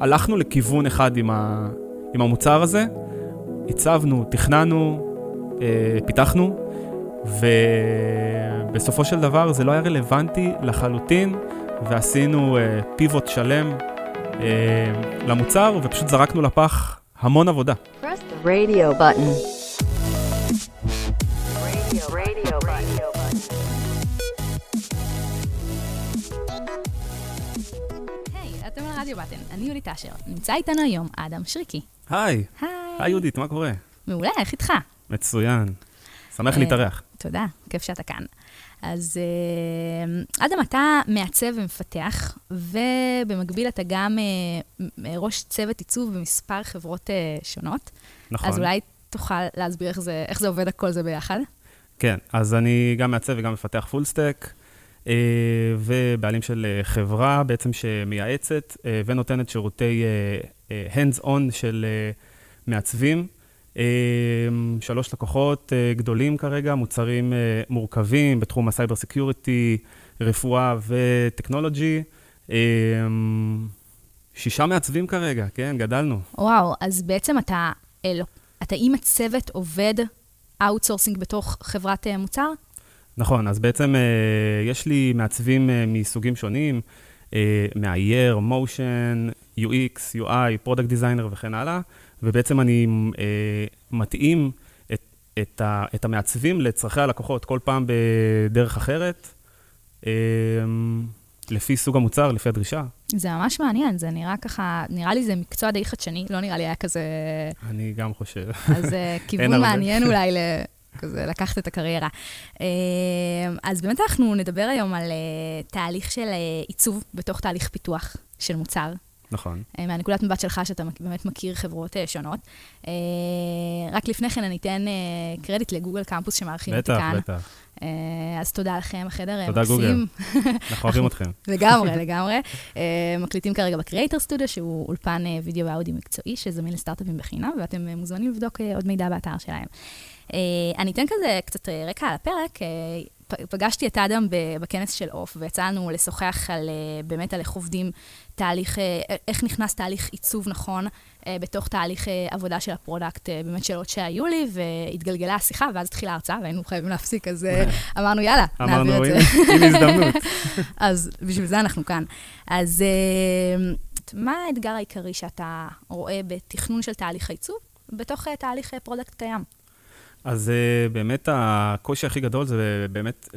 הלכנו לכיוון אחד עם, ה, עם המוצר הזה, הצבנו, תכננו, אה, פיתחנו, ובסופו של דבר זה לא היה רלוונטי לחלוטין, ועשינו אה, פיבוט שלם אה, למוצר, ופשוט זרקנו לפח המון עבודה. Press the radio button. רדיו בטן, אני יולי טשר. נמצא איתנו היום אדם שריקי. היי, היי. היי יהודית, מה קורה? מעולה, איך איתך? מצוין. שמח אה, להתארח. תודה, כיף שאתה כאן. אז אה, אדם, אתה מעצב ומפתח, ובמקביל אתה גם אה, ראש צוות עיצוב במספר חברות שונות. נכון. אז אולי תוכל להסביר איך זה, איך זה עובד הכל זה ביחד? כן, אז אני גם מעצב וגם מפתח פול סטק, ובעלים של אה, חברה בעצם שמייעצת אה, ונותנת שירותי אה, אה, hands-on של אה, מעצבים. אה, שלוש לקוחות אה, גדולים כרגע, מוצרים אה, מורכבים בתחום ה cyber security, רפואה וטכנולוגי. אה, שישה מעצבים כרגע, כן, גדלנו. וואו, אז בעצם אתה, אלו, אתה עם הצוות עובד outsourcing בתוך חברת אה, מוצר? נכון, אז בעצם אה, יש לי מעצבים אה, מסוגים שונים, מאייר, motion, UX, UI, product designer וכן הלאה, ובעצם אני אה, מתאים את, את, ה, את המעצבים לצרכי הלקוחות כל פעם בדרך אחרת, לפי סוג המוצר, לפי הדרישה. זה ממש מעניין, זה נראה ככה, נראה לי זה מקצוע די חדשני, לא נראה לי היה כזה... אני גם חושב. אז כיוון. מעניין אולי. כזה לקחת את הקריירה. אה, אז באמת אנחנו נדבר היום על אה, תהליך של אה, עיצוב בתוך תהליך פיתוח של מוצר. נכון. מהנקודת מבט שלך, שאתה באמת מכיר חברות שונות. רק לפני כן אני אתן קרדיט לגוגל קמפוס שמארחים אותי בטח, כאן. בטח. אה, אז תודה לכם, החדר אה, תודה, מקסים. גוגל. אנחנו אוהבים אתכם. לגמרי, לגמרי. מקליטים כרגע ב Creator Studio, שהוא אולפן וידאו ואודיו מקצועי, שזמין לסטארט-אפים בחינם, ואתם מוזמנים לבדוק עוד מידע באתר שלהם. אה, אני אתן כזה קצת אה, רקע על הפרק. אה, פגשתי את אדם בכנס של עוף, ויצא לנו לשוחח על, באמת על איך עובדים תהליך, איך נכנס תהליך עיצוב נכון בתוך תהליך עבודה של ה product, באמת שאלות שהיו לי, והתגלגלה השיחה, ואז התחילה ההרצאה, והיינו חייבים להפסיק, אז אמרנו, יאללה, נעביר אמרנו, את זה. הנה הנה הזדמנות. אז בשביל זה אנחנו כאן. אז מה האתגר העיקרי שאתה רואה בתכנון של תהליך העיצוב בתוך תהליך product קיים? אז אה, באמת הקושי הכי גדול זה באמת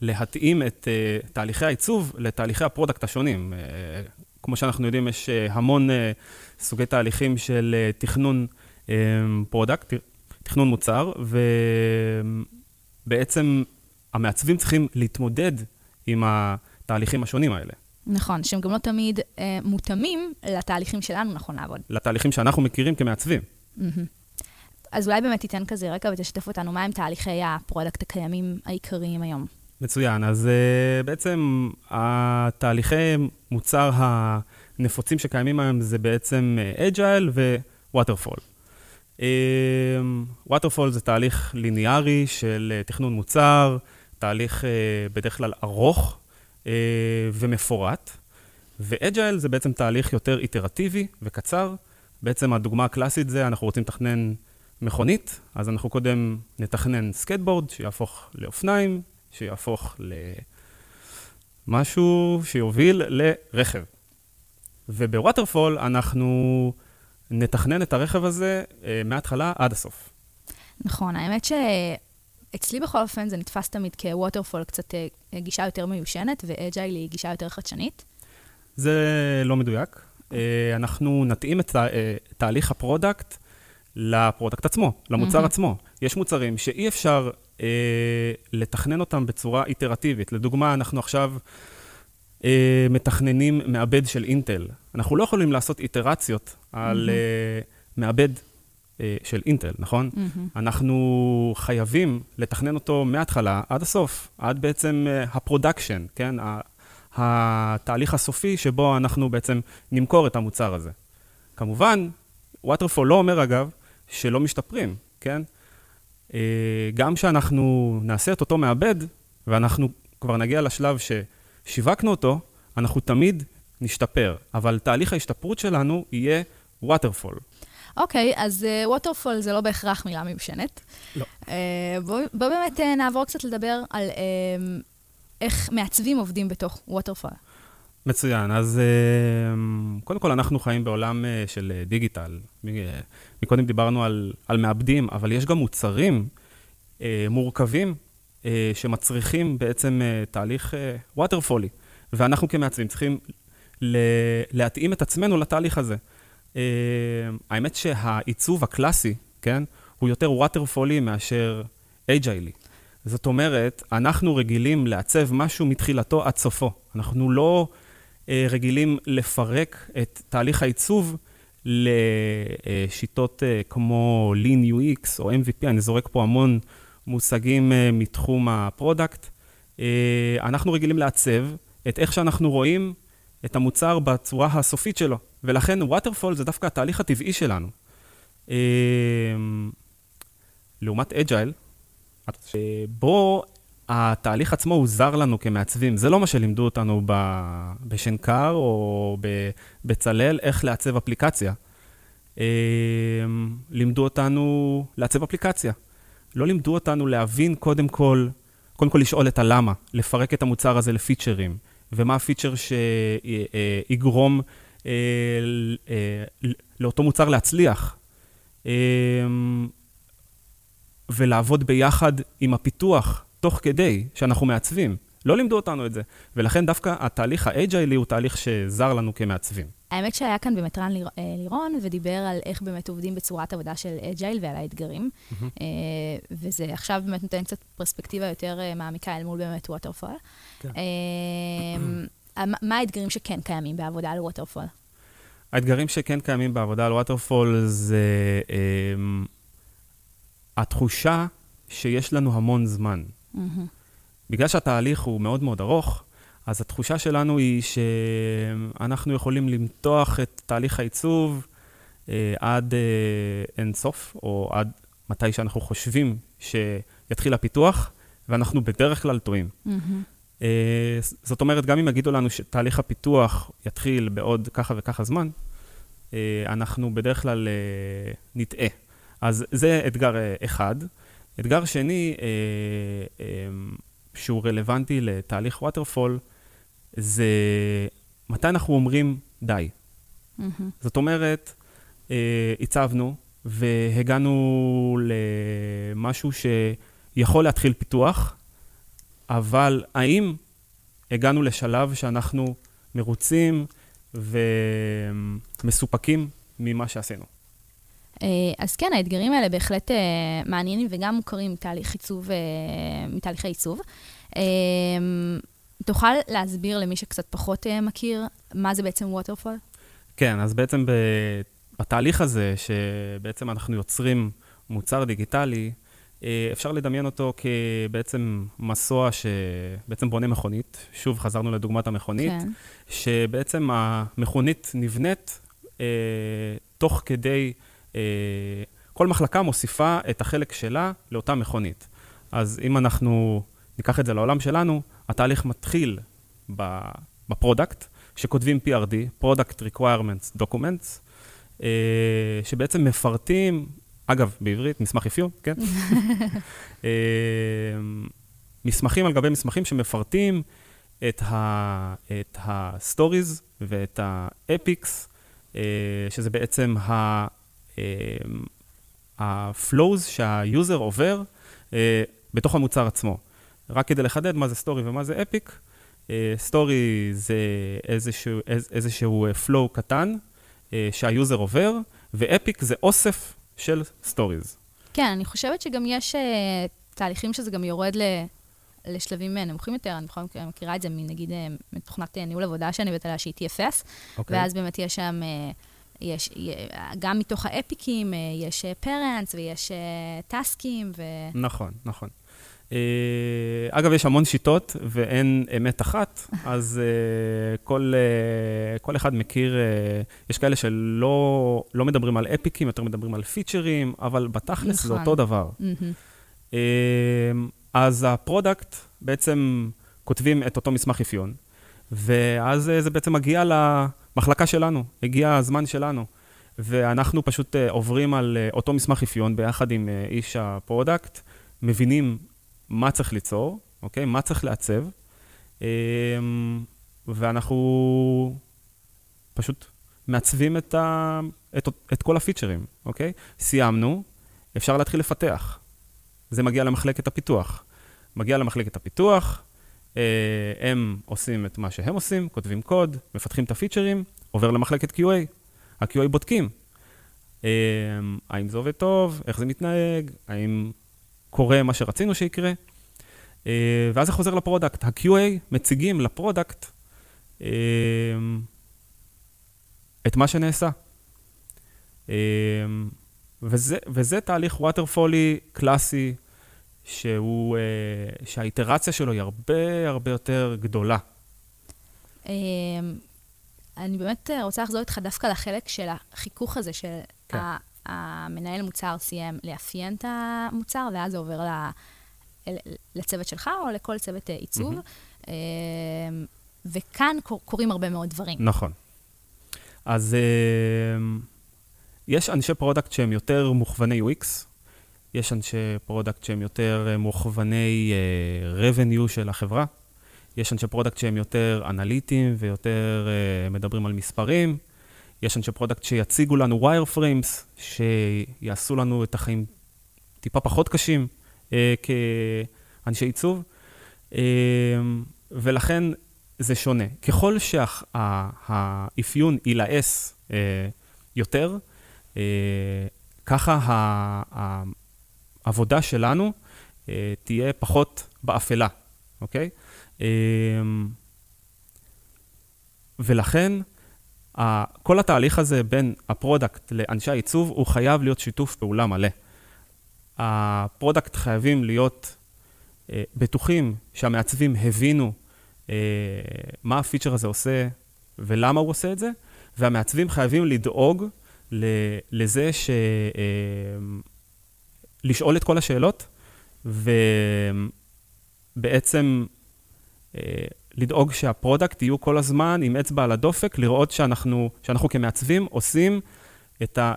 להתאים את אה, תהליכי העיצוב לתהליכי ה product השונים. אה, כמו שאנחנו יודעים, יש המון סוגי תהליכים של תכנון product, תכנון מוצר, ובעצם המעצבים צריכים להתמודד עם התהליכים השונים האלה. נכון, שהם גם לא תמיד אה, מותאמים לתהליכים שלנו נכון לעבוד. לתהליכים שאנחנו מכירים כמעצבים. מהמם. אז אולי באמת תיתן כזה רקע ותשתף אותנו מהם תהליכי ה product הקיימים העיקריים היום. מצוין. אז אה, בעצם התהליכי מוצר הנפוצים שקיימים היום זה בעצם agile ו waterfall. waterfall זה תהליך ליניארי של אה, תכנון מוצר, תהליך אה, בדרך כלל ארוך אה, ומפורט, ו agile זה בעצם תהליך יותר איטרטיבי וקצר. בעצם הדוגמה הקלאסית זה, אנחנו רוצים לתכנן מכונית, אז אנחנו קודם נתכנן סקייטבורד שיהפוך לאופניים, שיהפוך למשהו שיוביל לרכב. וב waterfall אנחנו נתכנן את הרכב הזה אה, מההתחלה עד הסוף. נכון, האמת שאצלי בכל אופן זה נתפס תמיד כ waterfall קצת אה, גישה יותר מיושנת, ו Agile היא גישה יותר חדשנית. זה לא מדויק. אה, אנחנו נתאים את תה- תהליך ה product ל product עצמו, למוצר Mm-hmm. עצמו. יש מוצרים שאי אפשר אה, לתכנן אותם בצורה איטרטיבית. לדוגמה, אנחנו עכשיו אה, מתכננים מעבד של אינטל. אנחנו לא יכולים לעשות איטרציות על Mm-hmm. אה, מעבד אה, של אינטל, נכון? Mm-hmm. אנחנו חייבים לתכנן אותו מההתחלה עד הסוף, עד בעצם אה, ה production, כן? ה- התהליך הסופי שבו אנחנו בעצם נמכור את המוצר הזה. כמובן, וואטרפול לא אומר, אגב, שלא משתפרים, כן? אה, גם כשאנחנו נעשה את אותו מעבד, ואנחנו כבר נגיע לשלב ששיווקנו אותו, אנחנו תמיד נשתפר, אבל תהליך ההשתפרות שלנו יהיה waterfall. אוקיי, אז ווטרפול זה לא בהכרח מילה מיושנת. לא. Uh, בואו בוא באמת uh, נעבור קצת לדבר על uh, איך מעצבים עובדים בתוך ווטרפול. מצוין. אז uh, קודם כל, אנחנו חיים בעולם uh, של uh, דיגיטל. uh, מקודם דיברנו על, על מעבדים, אבל יש גם מוצרים מורכבים שמצריכים בעצם תהליך waterfallי, ואנחנו כמעצבים צריכים להתאים את עצמנו לתהליך הזה. האמת שהעיצוב הקלאסי, כן, הוא יותר waterfallי מאשר אג'יילי. זאת אומרת, אנחנו רגילים לעצב משהו מתחילתו עד סופו. אנחנו לא רגילים לפרק את תהליך העיצוב לשיטות אה, כמו Lean UX או MVP, אני זורק פה המון מושגים אה, מתחום ה product. אנחנו רגילים לעצב את איך שאנחנו רואים את המוצר בצורה הסופית שלו, ולכן waterfall זה דווקא התהליך הטבעי שלנו. לעומת אג'ייל, בו התהליך עצמו הוא זר לנו כמעצבים. זה לא מה שלימדו אותנו ב- בשנקר או בבצלאל, איך לעצב אפליקציה. אה, לימדו אותנו לעצב אפליקציה. לא לימדו אותנו להבין קודם כל, קודם כל לשאול את הלמה, לפרק את המוצר הזה לפיצ'רים, ומה הפיצ'ר שיגרום אה, אה, לאותו מוצר להצליח. ולעבוד ביחד עם הפיתוח, תוך כדי שאנחנו מעצבים. לא לימדו אותנו את זה. ולכן דווקא התהליך האג'יילי הוא תהליך שזר לנו כמעצבים. האמת שהיה כאן באמת רן ליר, לירון, ודיבר על איך באמת עובדים בצורת עבודה של Agile ועל האתגרים. Mm-hmm. וזה עכשיו באמת נותן קצת פרספקטיבה יותר מעמיקה אל מול באמת waterfall. כן. מה האתגרים שכן קיימים בעבודה על ווטרפול? האתגרים שכן קיימים בעבודה על ווטרפול זה התחושה שיש לנו המון זמן. Mm-hmm. בגלל שהתהליך הוא מאוד מאוד ארוך, אז התחושה שלנו היא שאנחנו יכולים למתוח את תהליך העיצוב אה, עד אה, אין סוף, או עד מתי שאנחנו חושבים שיתחיל הפיתוח, ואנחנו בדרך כלל טועים. Mm-hmm. אה, זאת אומרת, גם אם יגידו לנו שתהליך הפיתוח יתחיל בעוד ככה וככה זמן, אה, אנחנו בדרך כלל אה, נטעה. אז זה אתגר אה, אחד. אתגר שני, אה, אה, שהוא רלוונטי לתהליך ווטרפול, זה מתי אנחנו אומרים די. Mm-hmm. זאת אומרת, אה, הצבנו והגענו למשהו שיכול להתחיל פיתוח, אבל האם הגענו לשלב שאנחנו מרוצים ומסופקים ממה שעשינו? אה, אז כן, האתגרים האלה בהחלט אה, מעניינים וגם מוכרים מתהליך עיצוב, אה, מתהליכי עיצוב. תוכל להסביר למי שקצת פחות מכיר, מה זה בעצם ווטרפול? כן, אז בעצם בתהליך הזה, שבעצם אנחנו יוצרים מוצר דיגיטלי, אפשר לדמיין אותו כבעצם מסוע שבעצם בונה מכונית. שוב, חזרנו לדוגמת המכונית, כן. שבעצם המכונית נבנית אה, תוך כדי... אה, כל מחלקה מוסיפה את החלק שלה לאותה מכונית. אז אם אנחנו ניקח את זה לעולם שלנו, התהליך מתחיל ב product, שכותבים PRD, Product Requirements Documents, אה, שבעצם מפרטים, אגב, בעברית, מסמך אפיון, כן? אה, מסמכים על גבי מסמכים שמפרטים את ה-stories ואת ה-epics, שזה בעצם ה... ה-flows שה user עובר אה, בתוך המוצר עצמו. רק כדי לחדד מה זה story ומה זה epic, story זה איזשהו, איזשהו flow קטן אה, שה user עובר, ו epic זה אוסף של stories. כן, אני חושבת שגם יש אה, תהליכים שזה גם יורד ל... לשלבים נמוכים יותר, אני בכל מקרה מכירה את זה מנגיד מתוכנת ניהול עבודה שאני עובדת עליה שהיא TFS, okay. אוקיי. ואז באמת יש שם... אה, יש, גם מתוך האפיקים אה, יש parents אה, ויש טסקים. אה, ו... נכון, נכון. אגב, יש המון שיטות ואין אמת אחת, אז כל, כל אחד מכיר, יש כאלה שלא לא מדברים על אפיקים, יותר מדברים על פיצ'רים, אבל בתכלס נכון. זה אותו דבר. Mm-hmm. אז ה product, בעצם כותבים את אותו מסמך אפיון, ואז זה בעצם מגיע למחלקה שלנו, הגיע הזמן שלנו. ואנחנו פשוט אה, עוברים על אה, אותו מסמך אפיון ביחד עם אה, איש ה product, מבינים מה צריך ליצור, אוקיי? מה צריך לעצב, אה, ואנחנו פשוט מעצבים את, ה, את, את כל הפיצ'רים, אוקיי? סיימנו, אפשר להתחיל לפתח. זה מגיע למחלקת הפיתוח. מגיע למחלקת הפיתוח, הם עושים את מה שהם עושים, כותבים קוד, מפתחים את הפיצ'רים, עובר למחלקת QA. ה-QA בודקים. אה, האם זה עובד טוב, איך זה מתנהג, האם קורה מה שרצינו שיקרה, אה, ואז זה חוזר ל product. ה-QA מציגים ל product אה, את מה שנעשה. אה, וזה, וזה תהליך ווטרפולי קלאסי, שהוא, אה, שהאיטרציה שלו היא הרבה הרבה יותר גדולה. אמ, אני באמת אה, רוצה לחזור איתך דווקא לחלק של החיכוך הזה, של כן. המנהל מוצר סיים לאפיין את המוצר, ואז זה עובר ל- לצוות שלך או לכל צוות אה, עיצוב. מהמם. אמ, וכאן קור- קורים הרבה מאוד דברים. נכון. אז אה, יש אנשי product שהם יותר מוכווני UX, יש אנשי product שהם יותר אה, מוכווני אה, revenue של החברה, יש אנשי product שהם יותר אנליטיים ויותר אה, מדברים על מספרים, יש אנשי product שיציגו לנו wireframes, שיעשו לנו את החיים טיפה פחות קשים אה, כאנשי עיצוב, אה, ולכן זה שונה. ככל שהאפיון יילעס אה, יותר, אה, ככה ה- ה- העבודה שלנו אה, תהיה פחות באפלה, אוקיי? אה, ולכן, כל התהליך הזה בין ה product לאנשי העיצוב, הוא חייב להיות שיתוף פעולה מלא. ה product חייבים להיות אה, בטוחים שהמעצבים הבינו אה, מה הפיצ'ר הזה עושה ולמה הוא עושה את זה, והמעצבים חייבים לדאוג לזה ש... אה, לשאול את כל השאלות, ובעצם אה, לדאוג שה product יהיו כל הזמן עם אצבע על הדופק, לראות שאנחנו, שאנחנו כמעצבים עושים את, ה,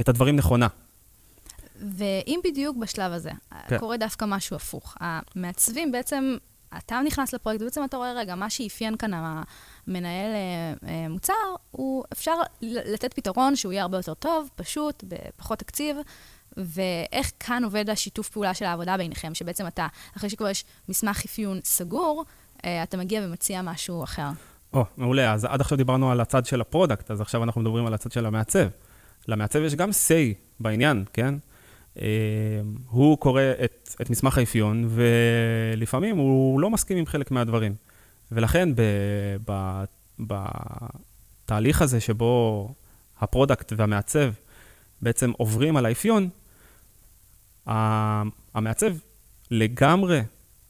את הדברים נכונה. ואם בדיוק בשלב הזה כן. קורה דווקא משהו הפוך, המעצבים בעצם, אתה נכנס לפרויקט, ובעצם אתה רואה, רגע, מה שאפיין כאן המנהל אה, אה, מוצר, הוא אפשר לתת פתרון שהוא יהיה הרבה יותר טוב, פשוט, בפחות תקציב, ואיך כאן עובד השיתוף פעולה של העבודה ביניכם, שבעצם אתה, אחרי שכבר יש מסמך אפיון סגור, אה, אתה מגיע ומציע משהו אחר. או, מעולה. אז עד עכשיו דיברנו על הצד של ה product, אז עכשיו אנחנו מדברים על הצד של המעצב. למעצב יש גם say בעניין, כן? אה, הוא קורא את, את מסמך האפיון, ולפעמים הוא לא מסכים עם חלק מהדברים. ולכן בתהליך הזה שבו ה product והמעצב בעצם עוברים על האפיון, המעצב לגמרי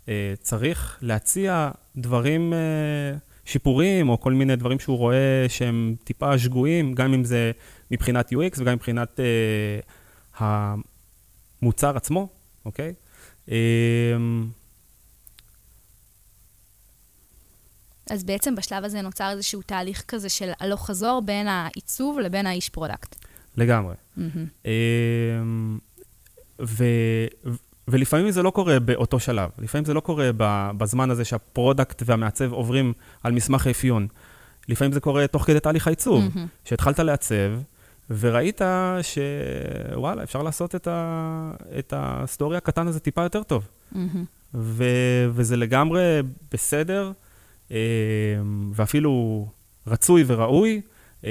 אה, צריך להציע דברים, אה, שיפורים, או כל מיני דברים שהוא רואה שהם טיפה שגויים, גם אם זה מבחינת UX וגם מבחינת אה, המוצר עצמו, אוקיי? אז בעצם בשלב הזה נוצר איזשהו תהליך כזה של הלוך חזור בין העיצוב לבין האיש product. לגמרי. מהמם. ו, ולפעמים זה לא קורה באותו שלב, לפעמים זה לא קורה בזמן הזה שה product והמעצב עוברים על מסמך האפיון. לפעמים זה קורה תוך כדי תהליך העיצוב, מהמם. שהתחלת לעצב, וראית שוואלה, אפשר לעשות את, ה, את ה story הקטן הזה טיפה יותר טוב. מהמם. ו, וזה לגמרי בסדר, אמ, ואפילו רצוי וראוי אה,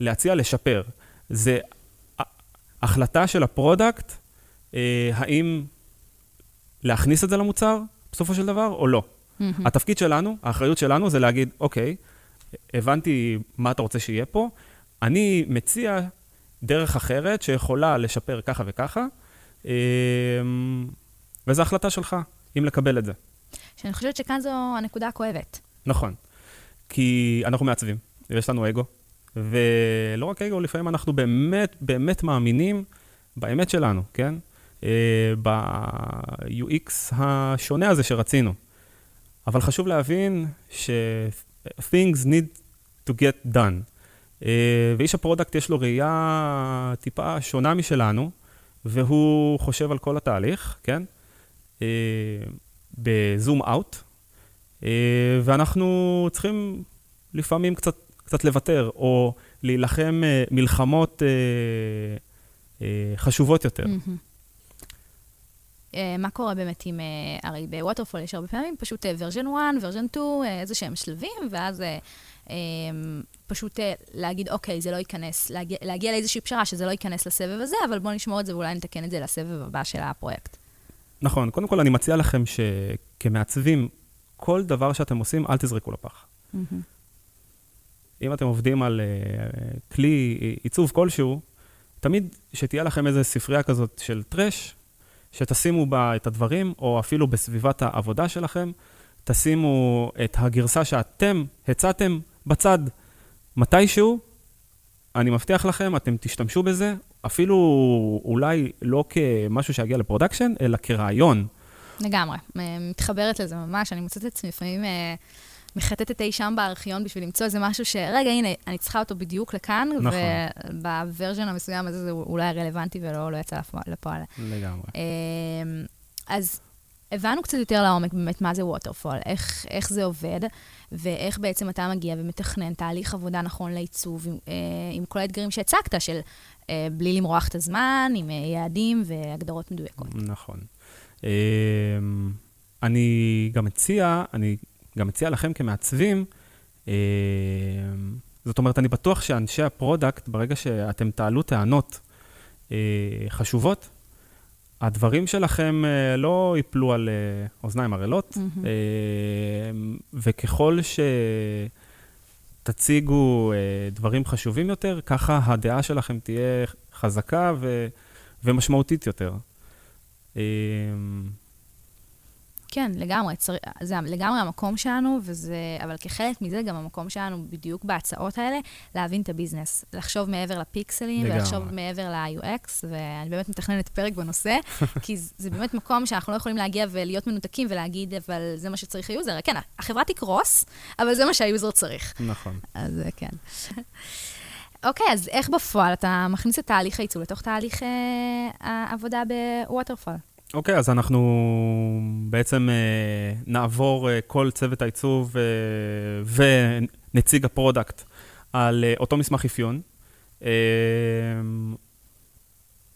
להציע לשפר. זה החלטה של ה product, אה, האם להכניס את זה למוצר בסופו של דבר או לא. מהמם. התפקיד שלנו, האחריות שלנו זה להגיד, אוקיי, הבנתי מה אתה רוצה שיהיה פה, אני מציע דרך אחרת שיכולה לשפר ככה וככה, אמ, וזו החלטה שלך, אם לקבל את זה. שאני חושבת שכאן זו הנקודה הכואבת. נכון. כי אנחנו מעצבים, ויש לנו אגו, ולא רק אגו, לפעמים אנחנו באמת, באמת מאמינים באמת שלנו, כן? אה, ב-UX השונה הזה שרצינו. אבל חשוב להבין ש-things need to get done. אה, ואיש ה product יש לו ראייה טיפה שונה משלנו, והוא חושב על כל התהליך, כן? אה, ב zoom out, אה, ואנחנו צריכים לפעמים קצת, קצת לוותר, או להילחם מלחמות חשובות יותר. מה קורה באמת עם, הרי בווטרפול יש הרבה פעמים פשוט version 1, version 2, איזה שהם שלבים, ואז אמ, פשוט אה, להגיד, אוקיי, זה לא ייכנס, להגיע, להגיע לאיזושהי פשרה שזה לא ייכנס לסבב הזה, אבל בואו נשמור את זה ואולי נתקן את זה לסבב הבא של הפרויקט. נכון, קודם כל אני מציע לכם שכמעצבים, כל דבר שאתם עושים, אל תזרקו לפח. Mm-hmm. אם אתם עובדים על uh, כלי עיצוב כלשהו, תמיד שתהיה לכם איזו ספרייה כזאת של trash, שתשימו בה את הדברים, או אפילו בסביבת העבודה שלכם, תשימו את הגרסה שאתם הצעתם בצד. מתישהו, אני מבטיח לכם, אתם תשתמשו בזה, אפילו אולי לא כמשהו שיגיע ל production, אלא כרעיון. לגמרי, מתחברת לזה ממש, אני מוצאת את עצמי לפעמים אה, מחטטת אי שם בארכיון בשביל למצוא איזה משהו שרגע, הנה, אני צריכה אותו בדיוק לכאן, נכון. ובוורז'ן המסוים הזה זה אולי רלוונטי ולא לא יצא לפועל. לגמרי. אה, אז הבנו קצת יותר לעומק באמת מה זה ווטרפול, איך, איך זה עובד, ואיך בעצם אתה מגיע ומתכנן תהליך עבודה נכון לעיצוב, עם, אה, עם כל האתגרים שהצגת, של אה, בלי למרוח את הזמן, עם אה, יעדים והגדרות מדויקות. נכון. אה, אני גם מציע, אני גם מציע לכם כמעצבים, אה, זאת אומרת, אני בטוח שאנשי ה product, ברגע שאתם תעלו טענות אה, חשובות, הדברים שלכם uh, לא ייפלו על uh, אוזניים ערלות, mm-hmm. uh, וככל שתציגו uh, דברים חשובים יותר, ככה הדעה שלכם תהיה חזקה ו- ומשמעותית יותר. כן, לגמרי. צר... זה לגמרי המקום שלנו, וזה... אבל כחלק מזה, גם המקום שלנו בדיוק בהצעות האלה, להבין את ה business. לחשוב מעבר לפיקסלים, לגמרי. ולחשוב מעבר ל-UX, ואני באמת מתכננת פרק בנושא, כי זה באמת מקום שאנחנו לא יכולים להגיע ולהיות מנותקים ולהגיד, אבל זה מה שצריך ה user. כן, החברה תקרוס, אבל זה מה שה user צריך. נכון. אז כן. אוקיי, אז איך בפועל אתה מכניס את תהליך העיצוב לתוך תהליך אה, העבודה ב waterfall? אוקיי, okay, אז אנחנו בעצם uh, נעבור uh, כל צוות העיצוב uh, ונציג ה product על uh, אותו מסמך אפיון. Uh,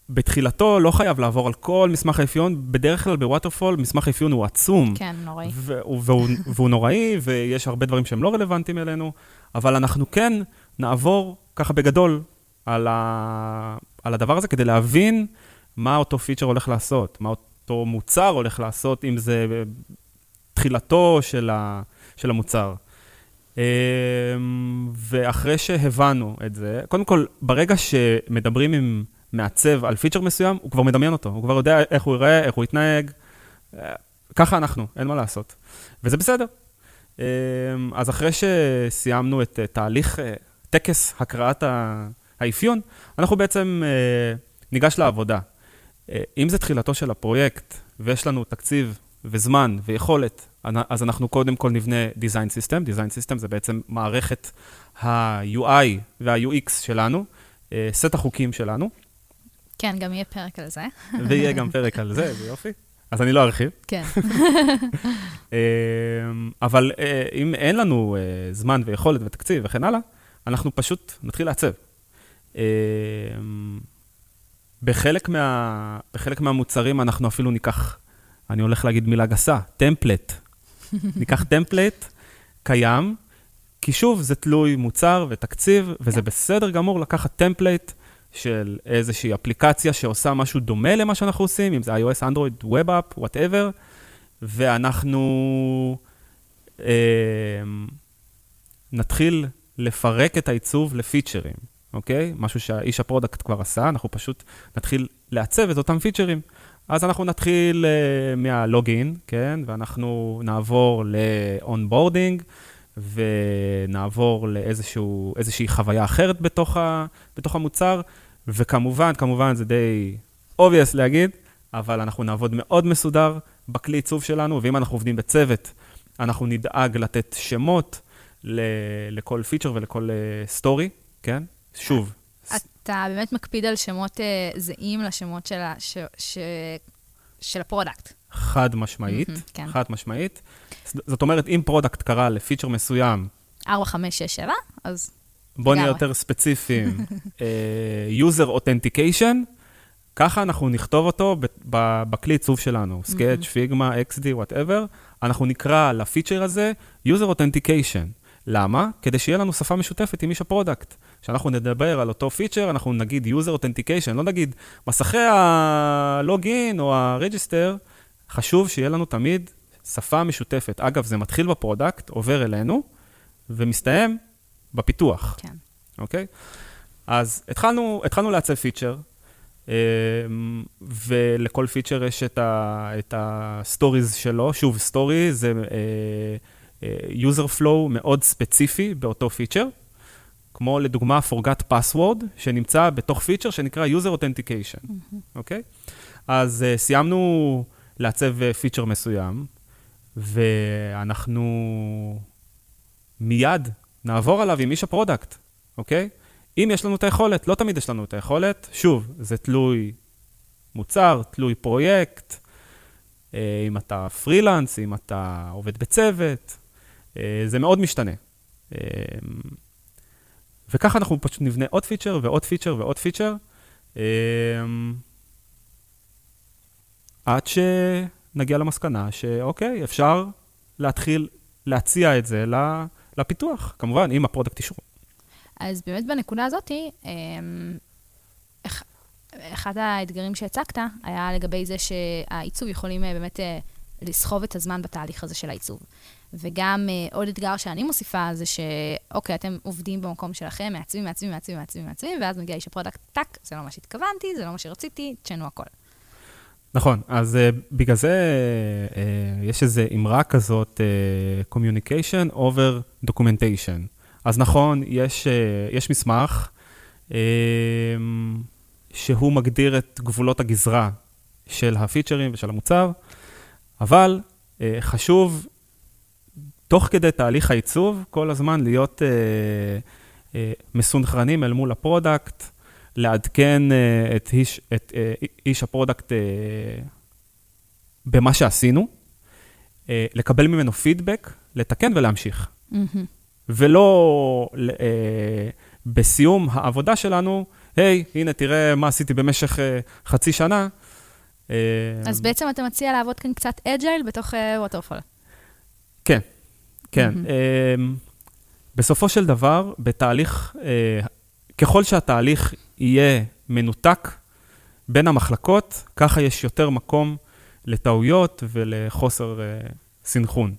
בתחילתו לא חייב לעבור על כל מסמך האפיון, בדרך כלל ב waterfall מסמך האפיון הוא עצום. כן, נוראי. והוא, והוא, והוא נוראי, ויש הרבה דברים שהם לא רלוונטיים אלינו, אבל אנחנו כן נעבור ככה בגדול על, ה, על הדבר הזה כדי להבין מה אותו פיצ'ר הולך לעשות, מה אותו מוצר הולך לעשות, אם זה תחילתו של, ה, של המוצר. אמ, ואחרי שהבנו את זה, קודם כל, ברגע שמדברים עם מעצב על פיצ'ר מסוים, הוא כבר מדמיין אותו, הוא כבר יודע איך הוא יראה, איך הוא יתנהג. ככה אנחנו, אין מה לעשות. וזה בסדר. אז אחרי שסיימנו את תהליך, אה, טקס הקראת האפיון, אנחנו בעצם אה, ניגש לעבודה. אה, אם זה תחילתו של הפרויקט, ויש לנו תקציב וזמן ויכולת, אז אנחנו קודם כל נבנה Design System. Design System זה בעצם מערכת ה-UI וה-UX שלנו, אה, סט החוקים שלנו. כן, גם יהיה פרק על זה. ויהיה גם פרק על זה, זה יופי. אז אני לא ארחיב. כן. אה, אבל אם אין לנו זמן ויכולת ותקציב וכן הלאה, אנחנו פשוט נתחיל לעצב. בחלק, מה, בחלק מהמוצרים אנחנו אפילו ניקח, אני הולך להגיד מילה גסה, טמפלט. ניקח טמפלט קיים, כי שוב, זה תלוי מוצר ותקציב, וזה כן. בסדר גמור לקחת טמפלט של איזושהי אפליקציה שעושה משהו דומה למה שאנחנו עושים, אם זה iOS, Android, Web App, whatever, ואנחנו אה, נתחיל לפרק את העיצוב ל features. אוקיי? משהו שהאיש ה product כבר עשה, אנחנו פשוט נתחיל לעצב את אותם features. אז אנחנו נתחיל uh, מה login, כן? ואנחנו נעבור ל onboarding, ונעבור לאיזושהי חוויה אחרת בתוך, ה, בתוך המוצר, וכמובן, כמובן זה די obvious להגיד, אבל אנחנו נעבוד מאוד מסודר בכלי עיצוב שלנו, ואם אנחנו עובדים בצוות, אנחנו נדאג לתת שמות לכל feature ולכל story, כן? שוב, אתה באמת מקפיד על שמות אה, זהים לשמות של, ה, ש, ש, של ה product. חד משמעית, מהמם, כן. חד משמעית. זאת אומרת, אם product קרא ל feature מסוים, 4, 5, 6, 7, אז בואו נהיה. יותר ספציפיים, אה, user authentication, ככה אנחנו נכתוב אותו בכלי עיצוב שלנו, Sketch, Figma, XD, whatever, אנחנו נקרא ל feature הזה user authentication. למה? כדי שיהיה לנו שפה משותפת עם איש ה product. כשאנחנו נדבר על אותו feature, אנחנו נגיד user authentication, לא נגיד מסכי ה login או ה register, חשוב שיהיה לנו תמיד שפה משותפת. אגב, זה מתחיל ב product, עובר אלינו, ומסתיים בפיתוח. כן. אוקיי? אז התחלנו, התחלנו לעצב feature, אמ, ולכל feature יש את ה-stories שלו. שוב, story זה אה, אה, user flow מאוד ספציפי באותו feature, כמו לדוגמה forgot password, שנמצא בתוך feature שנקרא user authentication, אוקיי? אז אה, סיימנו לעצב אה, feature מסוים, ואנחנו מיד נעבור עליו עם איש ה product, אוקיי? אם יש לנו את היכולת, לא תמיד יש לנו את היכולת, שוב, זה תלוי מוצר, תלוי פרויקט, אה, אם אתה פרילנס, אם אתה עובד בצוות, אה, זה מאוד משתנה. אה, וככה אנחנו פשוט נבנה עוד feature ועוד feature ועוד feature, אה, עד שנגיע למסקנה שאוקיי, אפשר להתחיל להציע את זה לפיתוח, כמובן, אם ה product אישור. אז באמת בנקודה הזאת, אח- אחד האתגרים שהצגת היה לגבי זה שהעיצוב יכול אה, באמת אה, לסחוב את הזמן בתהליך הזה של העיצוב. וגם אה, עוד אתגר שאני מוסיפה זה שאוקיי, אתם עובדים במקום שלכם, מעצבים, מעצבים, מעצבים, מעצבים, מעצבים, ואז מגיע איש ה product, טאק, זה לא מה שהתכוונתי, זה לא מה שרציתי, תשנו הכל. נכון, אז uh, בגלל זה uh, uh, יש איזו אמרה כזאת, uh, communication over documentation. אז נכון, יש, uh, יש מסמך uh, שהוא מגדיר את גבולות הגזרה של הפיצ'רים ושל המוצר, אבל uh, חשוב, תוך כדי תהליך העיצוב, כל הזמן להיות uh, uh, מסונכרנים אל מול ה product, לעדכן uh, את, איש, את uh, איש ה product uh, במה שעשינו, uh, לקבל ממנו פידבק, לתקן ולהמשיך. מהמם. ולא uh, בסיום העבודה שלנו, היי, hey, הנה, תראה מה עשיתי במשך uh, חצי שנה. Uh, אז בעצם אתה מציע לעבוד כאן קצת agile בתוך waterfall. כן, כן. מהמם. אמ, בסופו של דבר, בתהליך, אה, ככל שהתהליך יהיה מנותק בין המחלקות, ככה יש יותר מקום לטעויות ולחוסר אה, סנכרון.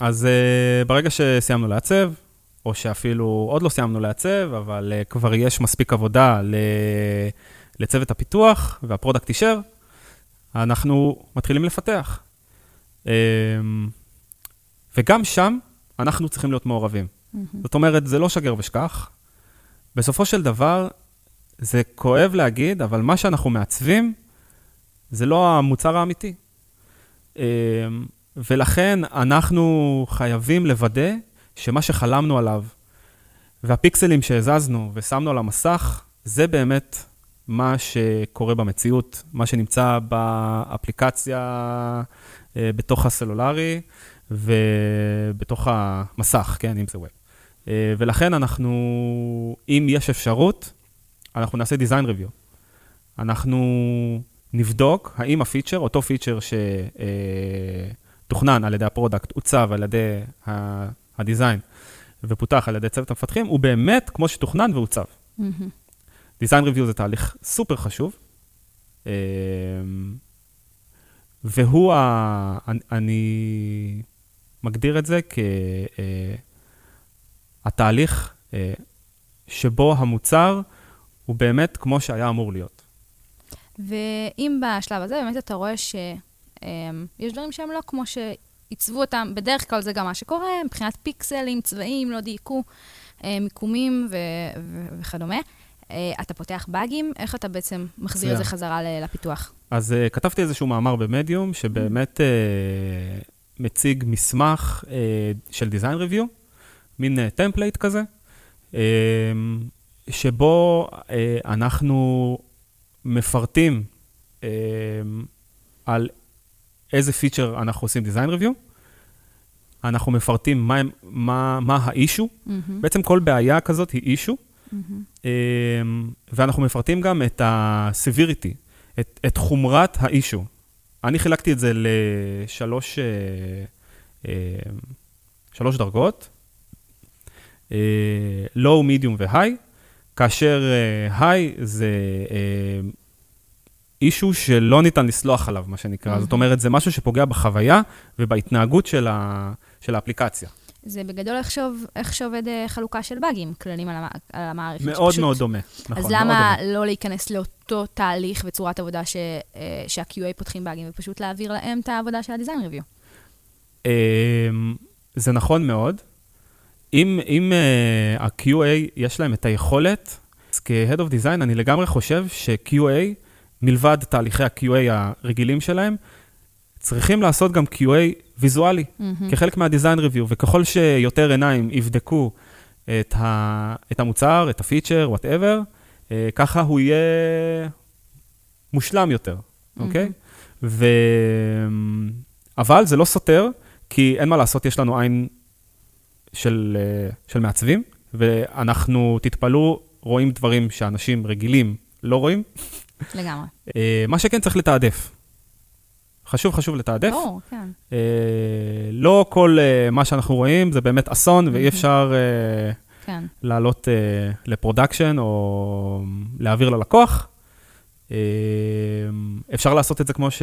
אז אה, ברגע שסיימנו לעצב, או שאפילו עוד לא סיימנו לעצב, אבל אה, כבר יש מספיק עבודה ל- לצוות הפיתוח וה product אישר, אנחנו מתחילים לפתח. אמ, וגם שם אנחנו צריכים להיות מעורבים. מהמם. זאת אומרת, זה לא שגר ושכח. בסופו של דבר, זה כואב להגיד, אבל מה שאנחנו מעצבים, זה לא המוצר האמיתי. אמ, ולכן אנחנו חייבים לוודא שמה שחלמנו עליו, והפיקסלים שהזזנו ושמנו על המסך, זה באמת מה שקורה במציאות, מה שנמצא באפליקציה אה, בתוך הסלולרי ובתוך המסך, כן, אם זה ווב. אה, ולכן אנחנו, אם יש אפשרות, אנחנו נעשה design review. אנחנו נבדוק האם ה feature, אותו feature שתוכנן על ידי ה product, עוצב על ידי ה design ופותח על ידי צוות המפתחים, הוא באמת כמו שתוכנן ועוצב. מהמם. Design review זה תהליך סופר חשוב, אמ, והוא, ה... אני- מגדיר את זה כהתהליך שבו המוצר הוא באמת כמו שהיה אמור להיות. ואם בשלב הזה באמת אתה רואה שיש דברים שהם לא כמו שעיצבו אותם, בדרך כלל זה גם מה שקורה, מבחינת פיקסלים, צבעים, לא דייקו, אה, מיקומים ו- ו- וכדומה. אה, אתה פותח באגים, איך אתה בעצם מחזיר את זה. חזרה לפיתוח? אז uh, כתבתי איזשהו מאמר במדיום, שבאמת uh, מציג מסמך אה, של design review, מין אה, template כזה, אה, שבו אה, אנחנו מפרטים אה, על איזה feature אנחנו עושים design review, אנחנו מפרטים מה, מה, מה ה issue, מהמם, בעצם כל בעיה כזאת היא issue, אמ, ואנחנו מפרטים גם את ה-severity, את, את חומרת ה issue. אני חילקתי את זה לשלוש אה, אה, שלוש דרגות, low, medium ו-high, כאשר high זה אישו שלא ניתן לסלוח עליו, מה שנקרא. זאת אומרת, זה משהו שפוגע בחוויה ובהתנהגות של, ה, של האפליקציה. זה בגדול איך, שעובד אה, חלוקה של באגים, כללים על, המ, על המערכת. מאוד שפשוט- מאוד דומה. נכון, אז למה דומה. לא להיכנס לאותו תהליך וצורת עבודה ש, אה, שה-QA פותחים באגים, ופשוט להעביר להם את העבודה של ה-Design Review? אמ, זה נכון מאוד. אם, אם uh, ה-QA יש להם את היכולת, אז כ-Head of Design אני לגמרי חושב ש-QA, מלבד תהליכי ה-QA הרגילים שלהם, צריכים לעשות גם QA ויזואלי, מהמם. כחלק מה-Design Review, וככל שיותר עיניים יבדקו את, ה, את המוצר, את ה feature, whatever, uh, ככה הוא יהיה מושלם יותר, אוקיי? ו... אבל זה לא סותר, כי אין מה לעשות, יש לנו עין של, אה, של מעצבים, ואנחנו, תתפלאו, רואים דברים שאנשים רגילים לא רואים. לגמרי. אה, מה שכן צריך לתעדף. חשוב, חשוב לתעדף. ברור, כן. אה, לא כל אה, מה שאנחנו רואים זה באמת אסון, ואי אפשר אה, כן. לעלות אה, ל production או להעביר ללקוח. אה, אפשר לעשות את זה כמו, ש...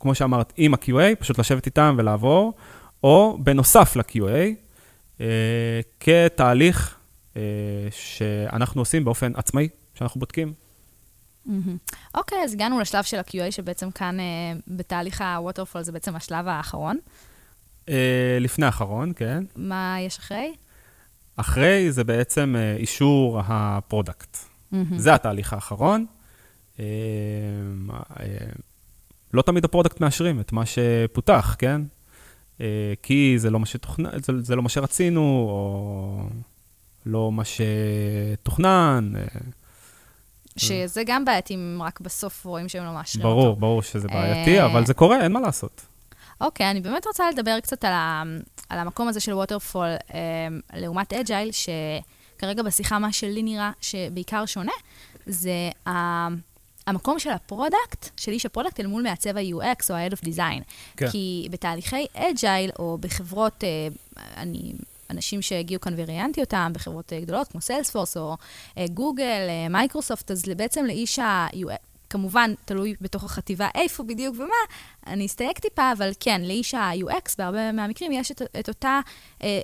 כמו שאמרת, עם ה-QA, פשוט לשבת איתם ולעבור, או בנוסף ל-QA, אה, כתהליך אה, שאנחנו עושים באופן עצמאי, שאנחנו בודקים. אוקיי, אז הגענו לשלב של ה-QA, שבעצם כאן אה, בתהליך ה-Waterfall זה בעצם השלב האחרון. אה, לפני האחרון, כן. מה יש אחרי? אחרי זה בעצם אה, אישור ה product. מהמם. זה התהליך האחרון. לא תמיד ה product מאשרים את מה שפותח, כן? כי זה לא מה שתוכנן, זה, זה לא מה שרצינו, או לא מה שתוכנן. שזה גם בעייתי אם רק בסוף רואים שהם לא מאשרים אותו. ברור, ברור שזה בעייתי, אה, אבל זה קורה, אין מה לעשות. אוקיי, אני באמת רוצה לדבר קצת על, ה, על המקום הזה של waterfall אה, לעומת agile, שכרגע בשיחה מה שלי נראה שבעיקר שונה, זה ה, המקום של ה product, של איש ה product אל מול מעצב ה-UX או ה-Head of Design. כן. כי בתהליכי agile, או בחברות, אה, אני... אנשים שהגיעו כאן וראיינתי אותם בחברות אה, גדולות כמו Salesforce או אה, גוגל, אה, מייקרוסופט, אז בעצם לאיש ה-UX, כמובן, תלוי בתוך החטיבה איפה בדיוק ומה, אני אסתייג טיפה, אבל כן, לאיש ה-UX בהרבה מהמקרים יש את, את אותה אה, אה,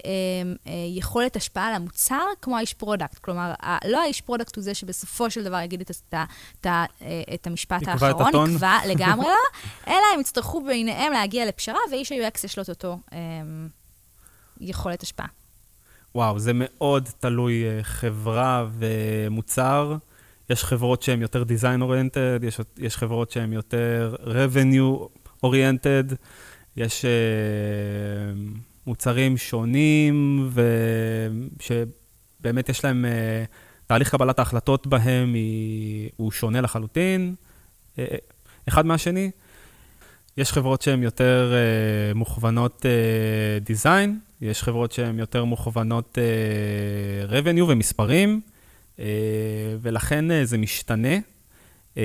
אה, יכולת השפעה על המוצר כמו האיש product. כלומר, ה, לא האיש product הוא זה שבסופו של דבר יגיד את, את, את, ה- אה, את המשפט את האחרון, הטון. יקבע לגמרי לא, אלא הם יצטרכו ביניהם להגיע לפשרה, ואיש ה-UX יש לו את אותו אה, יכולת השפעה. וואו, זה מאוד תלוי אה, חברה ומוצר. יש חברות שהן יותר design oriented, יש, יש חברות שהן יותר revenue oriented, יש אה, מוצרים שונים, ושבאמת יש להם, אה, תהליך קבלת ההחלטות בהם היא, הוא שונה לחלוטין, אה, אחד מהשני. יש חברות שהן יותר אה, מוכוונות אה, design, יש חברות שהן יותר מוכוונות אה, revenue ומספרים, אה, ולכן אה, זה משתנה. אה,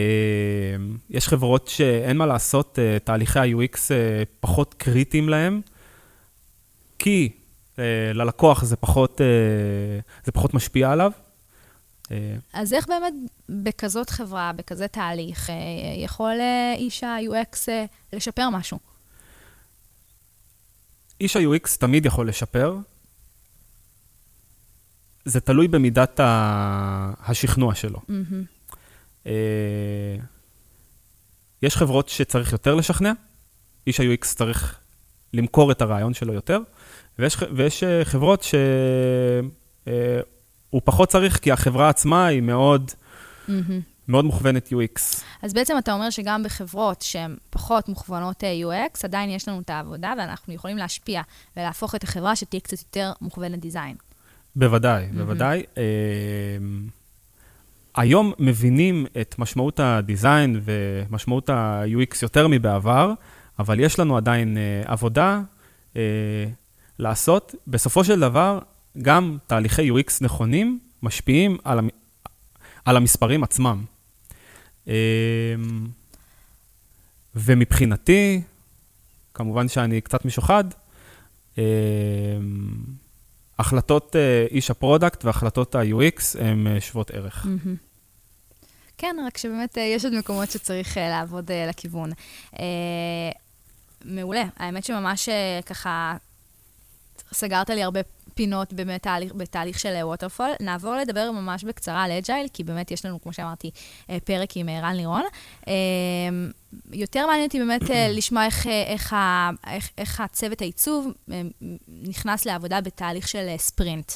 יש חברות שאין מה לעשות, אה, תהליכי ה-UX אה, פחות קריטיים להם, כי אה, ללקוח זה פחות, אה, זה פחות משפיע עליו. אה, אז איך באמת בכזאת חברה, בכזה תהליך, אה, יכול אה, איש ה-UX לשפר משהו? איש ה-UX תמיד יכול לשפר. זה תלוי במידת ה- השכנוע שלו. אה, יש חברות שצריך יותר לשכנע, איש ה-UX צריך למכור את הרעיון שלו יותר, ויש, ויש חברות שהוא פחות צריך, כי החברה עצמה היא מאוד מהמם. מאוד מוכוונת UX. אז בעצם אתה אומר שגם בחברות שהן פחות מוכוונות אה, UX, עדיין יש לנו את העבודה, ואנחנו יכולים להשפיע ולהפוך את החברה שתהיה קצת יותר מוכוונת דיזיין. בוודאי, בוודאי. אה, היום מבינים את משמעות הדיזיין ומשמעות ה-UX יותר מבעבר, אבל יש לנו עדיין אה, עבודה אה, לעשות. בסופו של דבר, גם תהליכי UX נכונים משפיעים על, המ... על המספרים עצמם. אה, ומבחינתי, כמובן שאני קצת משוחד, אה, החלטות אה, איש ה product והחלטות ה-UX הן אה, שוות ערך. כן, רק שבאמת אה, יש עוד מקומות שצריך לעבוד לכיוון. מעולה. האמת שממש ככה סגרת לי הרבה פינות באמת תהליך, בתהליך של waterfall. נעבור לדבר ממש בקצרה על agile, כי באמת יש לנו, כמו שאמרתי, אה, פרק עם אה, רן לירון. אה, יותר מעניין אותי באמת אה, לשמוע איך, אה, איך, איך, איך הצוות העיצוב אה, נכנס לעבודה בתהליך של אה, ספרינט.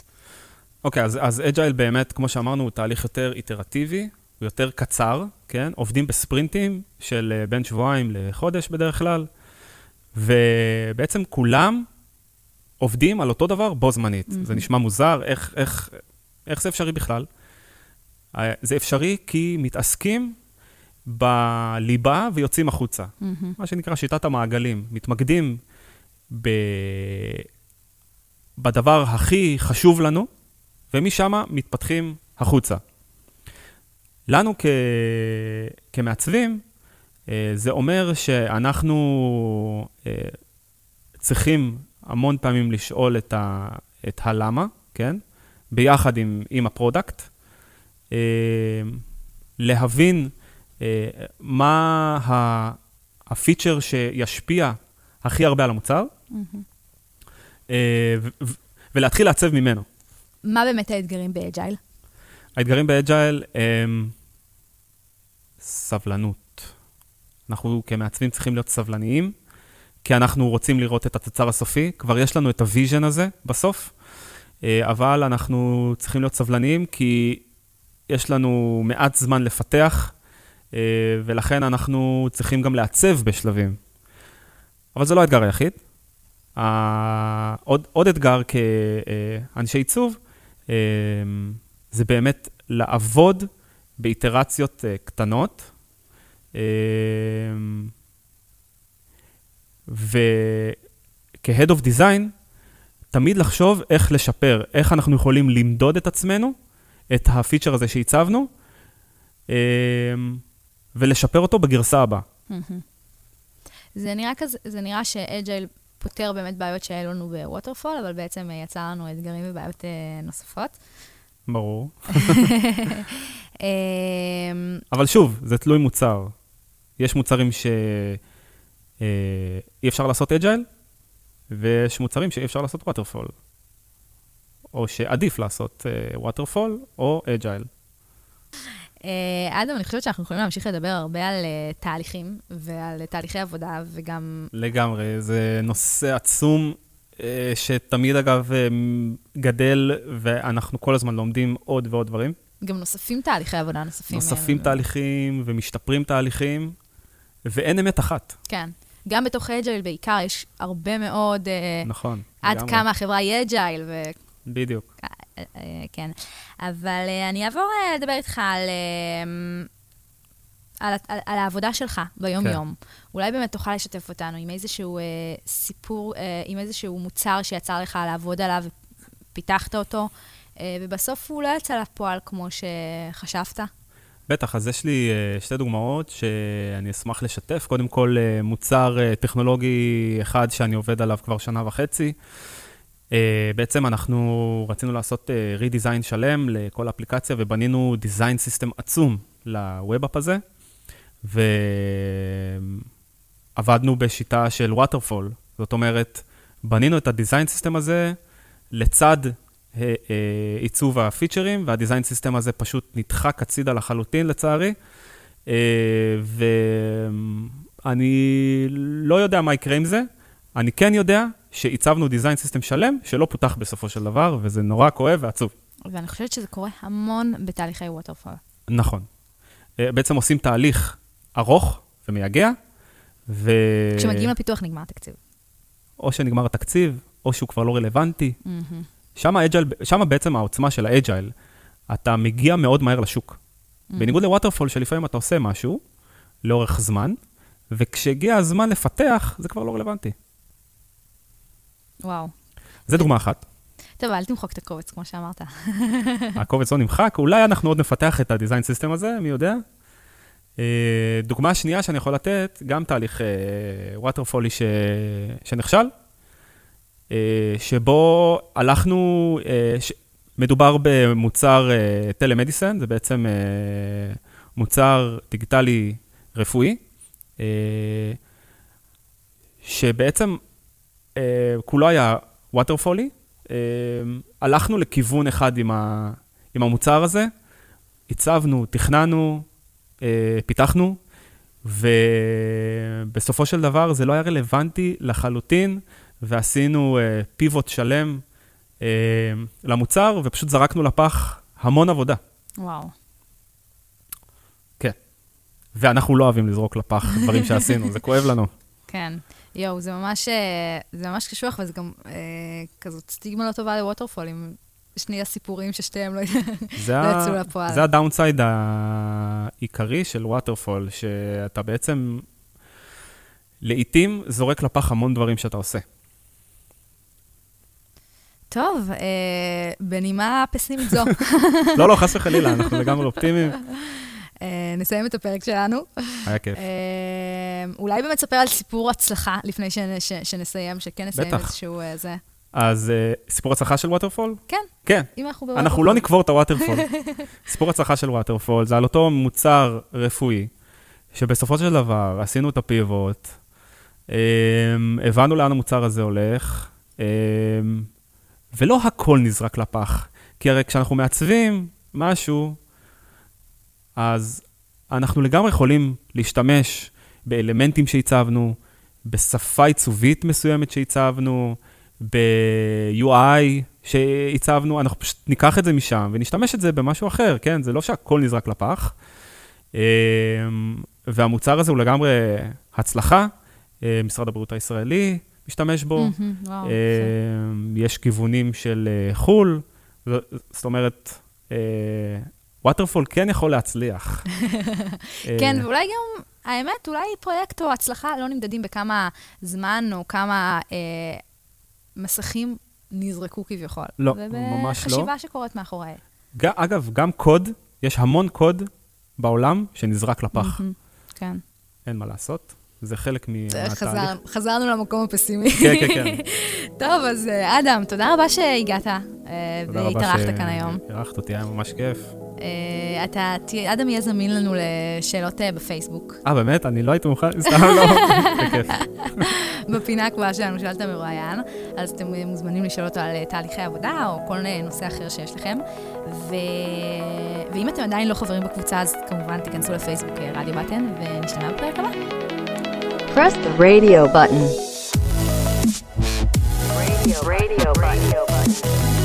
אוקיי, אז, אז אג'ייל באמת, כמו שאמרנו, הוא תהליך יותר איטרטיבי, הוא יותר קצר, כן? עובדים בספרינטים של אה, בין שבועיים לחודש בדרך כלל, ובעצם כולם עובדים על אותו דבר בו זמנית. מהמם. זה נשמע מוזר, איך, איך, איך זה אפשרי בכלל? אה, זה אפשרי כי מתעסקים בליבה ויוצאים החוצה. מהמם. מה שנקרא שיטת המעגלים. מתמקדים ב... בדבר הכי חשוב לנו, ומשם מתפתחים החוצה. לנו כ... כמעצבים, אה, זה אומר שאנחנו אה, צריכים המון פעמים לשאול את, ה... את הלמה, כן? ביחד עם, עם ה product, אה, להבין אה, מה ה... הפיצ'ר שישפיע הכי הרבה על המוצר, מהמם. אה, ו- ו- ולהתחיל לעצב ממנו. מה באמת האתגרים ב agile? האתגרים ב agile הם סבלנות. אנחנו כמעצבים צריכים להיות סבלניים, כי אנחנו רוצים לראות את התוצר הסופי. כבר יש לנו את ה vision הזה בסוף, אה, אבל אנחנו צריכים להיות סבלניים, כי יש לנו מעט זמן לפתח, אה, ולכן אנחנו צריכים גם לעצב בשלבים. אבל זה לא האתגר היחיד. עוד, עוד אתגר כאנשי עיצוב, אה, זה באמת לעבוד באיטרציות קטנות, וכ-Head of Design, תמיד לחשוב איך לשפר, איך אנחנו יכולים למדוד את עצמנו, את הפיצ'ר הזה שהצבנו, אה, ולשפר אותו בגרסה הבאה. מהמם. זה נראה כזה, זה נראה שאג'ייל פותר באמת בעיות שהיו לנו בווטרפול, אבל בעצם אה, יצר לנו אתגרים ובעיות אה, נוספות. ברור. אמ, אבל שוב, זה תלוי מוצר. יש מוצרים שאי אפשר לעשות agile, ויש מוצרים שאי אפשר לעשות waterfall. או שעדיף לעשות waterfall או agile. אה, אדם, אני חושבת שאנחנו יכולים להמשיך לדבר הרבה על אה, תהליכים ועל תהליכי עבודה, וגם לגמרי, זה נושא עצום, אה, שתמיד אגב אה, גדל, ואנחנו כל הזמן לומדים עוד ועוד דברים. גם נוספים תהליכי עבודה נוספים. נוספים אה, תהליכים ומשתפרים תהליכים, ואין אמת אחת. כן. גם בתוך agile בעיקר יש הרבה מאוד, אה, נכון. עד לגמרי. כמה החברה היא agile, ו... בדיוק. אה, אה, כן. אבל אני אעבור לדבר איתך על, על, על, על העבודה שלך ביום-יום. כן. אולי באמת תוכל לשתף אותנו עם איזשהו אה, סיפור, אה, עם איזשהו מוצר שיצא לך לעבוד עליו ופיתחת אותו, אה, ובסוף הוא לא יצא לפועל כמו שחשבת. בטח, אז יש לי אה, שתי דוגמאות שאני אשמח לשתף. קודם כל, אה, מוצר אה, טכנולוגי אחד שאני עובד עליו כבר שנה וחצי. בעצם אנחנו רצינו לעשות רידיזיין שלם לכל אפליקציה, ובנינו דיזיין סיסטם עצום ל web app הזה, ועבדנו בשיטה של waterfall. זאת אומרת, בנינו את ה design system הזה לצד עיצוב הפיצ'רים, וה design system הזה פשוט נדחק הצידה לחלוטין, לצערי. אה, ואני לא יודע מה יקרה עם זה. אני כן יודע שעיצבנו design system שלם, שלא פותח בסופו של דבר, וזה נורא כואב ועצוב. ואני חושבת שזה קורה המון בתהליכי waterfall. נכון. אה, בעצם עושים תהליך ארוך ומייגע, ו... כשמגיעים לפיתוח נגמר התקציב. או שנגמר התקציב, או שהוא כבר לא רלוונטי. מהמם. שם, בעצם העוצמה של ה agile. אתה מגיע מאוד מהר לשוק. בניגוד ל waterfall, שלפעמים אתה עושה משהו לאורך זמן, וכשהגיע הזמן לפתח, זה כבר לא רלוונטי. וואו. זה דוגמה אחת. טוב, אל תמחוק את הקובץ, כמו שאמרת. הקובץ לא נמחק, אולי אנחנו עוד נפתח את הדיזיין סיסטם הזה, מי יודע? אה, דוגמה שנייה שאני יכול לתת, גם תהליך ווטרפולי ש... שנכשל, אה, שבו הלכנו, אה. מדובר במוצר טלמדיסן, זה בעצם אה, מוצר דיגיטלי רפואי, אה, שבעצם אה, כולו היה ווטרפולי. אה, הלכנו לכיוון אחד עם, ה... עם המוצר הזה, הצבנו, תכננו, אה, פיתחנו, ובסופו של דבר זה לא היה רלוונטי לחלוטין, ועשינו אה, פיבוט שלם אה, למוצר, ופשוט זרקנו לפח המון עבודה. וואו. כן. ואנחנו לא אוהבים לזרוק לפח דברים שעשינו, זה כואב לנו. כן. יואו, זה ממש, אה, זה ממש קשוח, וזה גם אה, כזאת סטיגמה לא טובה ל waterfall, עם שני הסיפורים ששתיהם לא לא. יצאו לפועל. זה ה downside העיקרי של waterfall, שאתה בעצם לעתים זורק לפח המון דברים שאתה עושה. טוב, אה, בנימה פסימית זו, לא, לא, חס וחלילה, אנחנו לגמרי אופטימיים, אה, נסיים את הפרק שלנו. היה כיף. אה, אולי באמת ספר על סיפור הצלחה לפני שנ- ש- שנסיים, שכן נסיים בטח. איזשהו אה, זה. אז אה, סיפור הצלחה של waterfall? כן, כן. אם אנחנו ב waterfall. אנחנו לא נקבור את ה waterfall. סיפור הצלחה של waterfall זה על אותו מוצר רפואי, שבסופו של דבר עשינו את ה pivot, אמ, הבנו לאן המוצר הזה הולך, אמ, ולא הכל נזרק לפח. כי הרי כשאנחנו מעצבים משהו, אז אנחנו לגמרי יכולים להשתמש באלמנטים שהצבנו, בשפה עיצובית מסוימת שהצבנו, ב-UI שהצבנו, אנחנו פשוט ניקח את זה משם ונשתמש את זה במשהו אחר, כן? זה לא שהכל נזרק לפח. אמ, והמוצר הזה הוא לגמרי הצלחה, אה, משרד הבריאות הישראלי משתמש בו, וואו. אמ, יש כיוונים של אה, חו"ל, זאת אומרת, ווטרפול כן יכול להצליח. כן, אה, ואולי גם, האמת, אולי פרויקט או הצלחה לא נמדדים בכמה זמן או כמה אה, מסכים נזרקו כביכול. לא, ממש לא. ובחשיבה שקורית מאחורי. ג- אגב, גם קוד, יש המון קוד בעולם שנזרק לפח. כן. אין מה לעשות, זה חלק מהתהליך. חזר, חזרנו למקום הפסימי. כן, כן, כן. טוב, אז אה, אדם, תודה רבה שהגעת אה, תודה רבה והתארחת כאן היום. שאירחת אותי, היה ממש כיף. אה, אתה, תה- אדם יהיה זמין לנו לשאלות בפייסבוק. אה, באמת? אני לא הייתי מוכן, סתם לא. בפינה הקבועה שלנו, שאלת מרואיין, אז אתם מוזמנים לשאול אותו על תהליכי עבודה או כל נושא אחר שיש לכם. ו... ואם אתם עדיין לא חברים בקבוצה, אז כמובן תיכנסו לפייסבוק רדיו בטן, ונשתמע בפרק הבא. Press the radio button. Radio, radio button.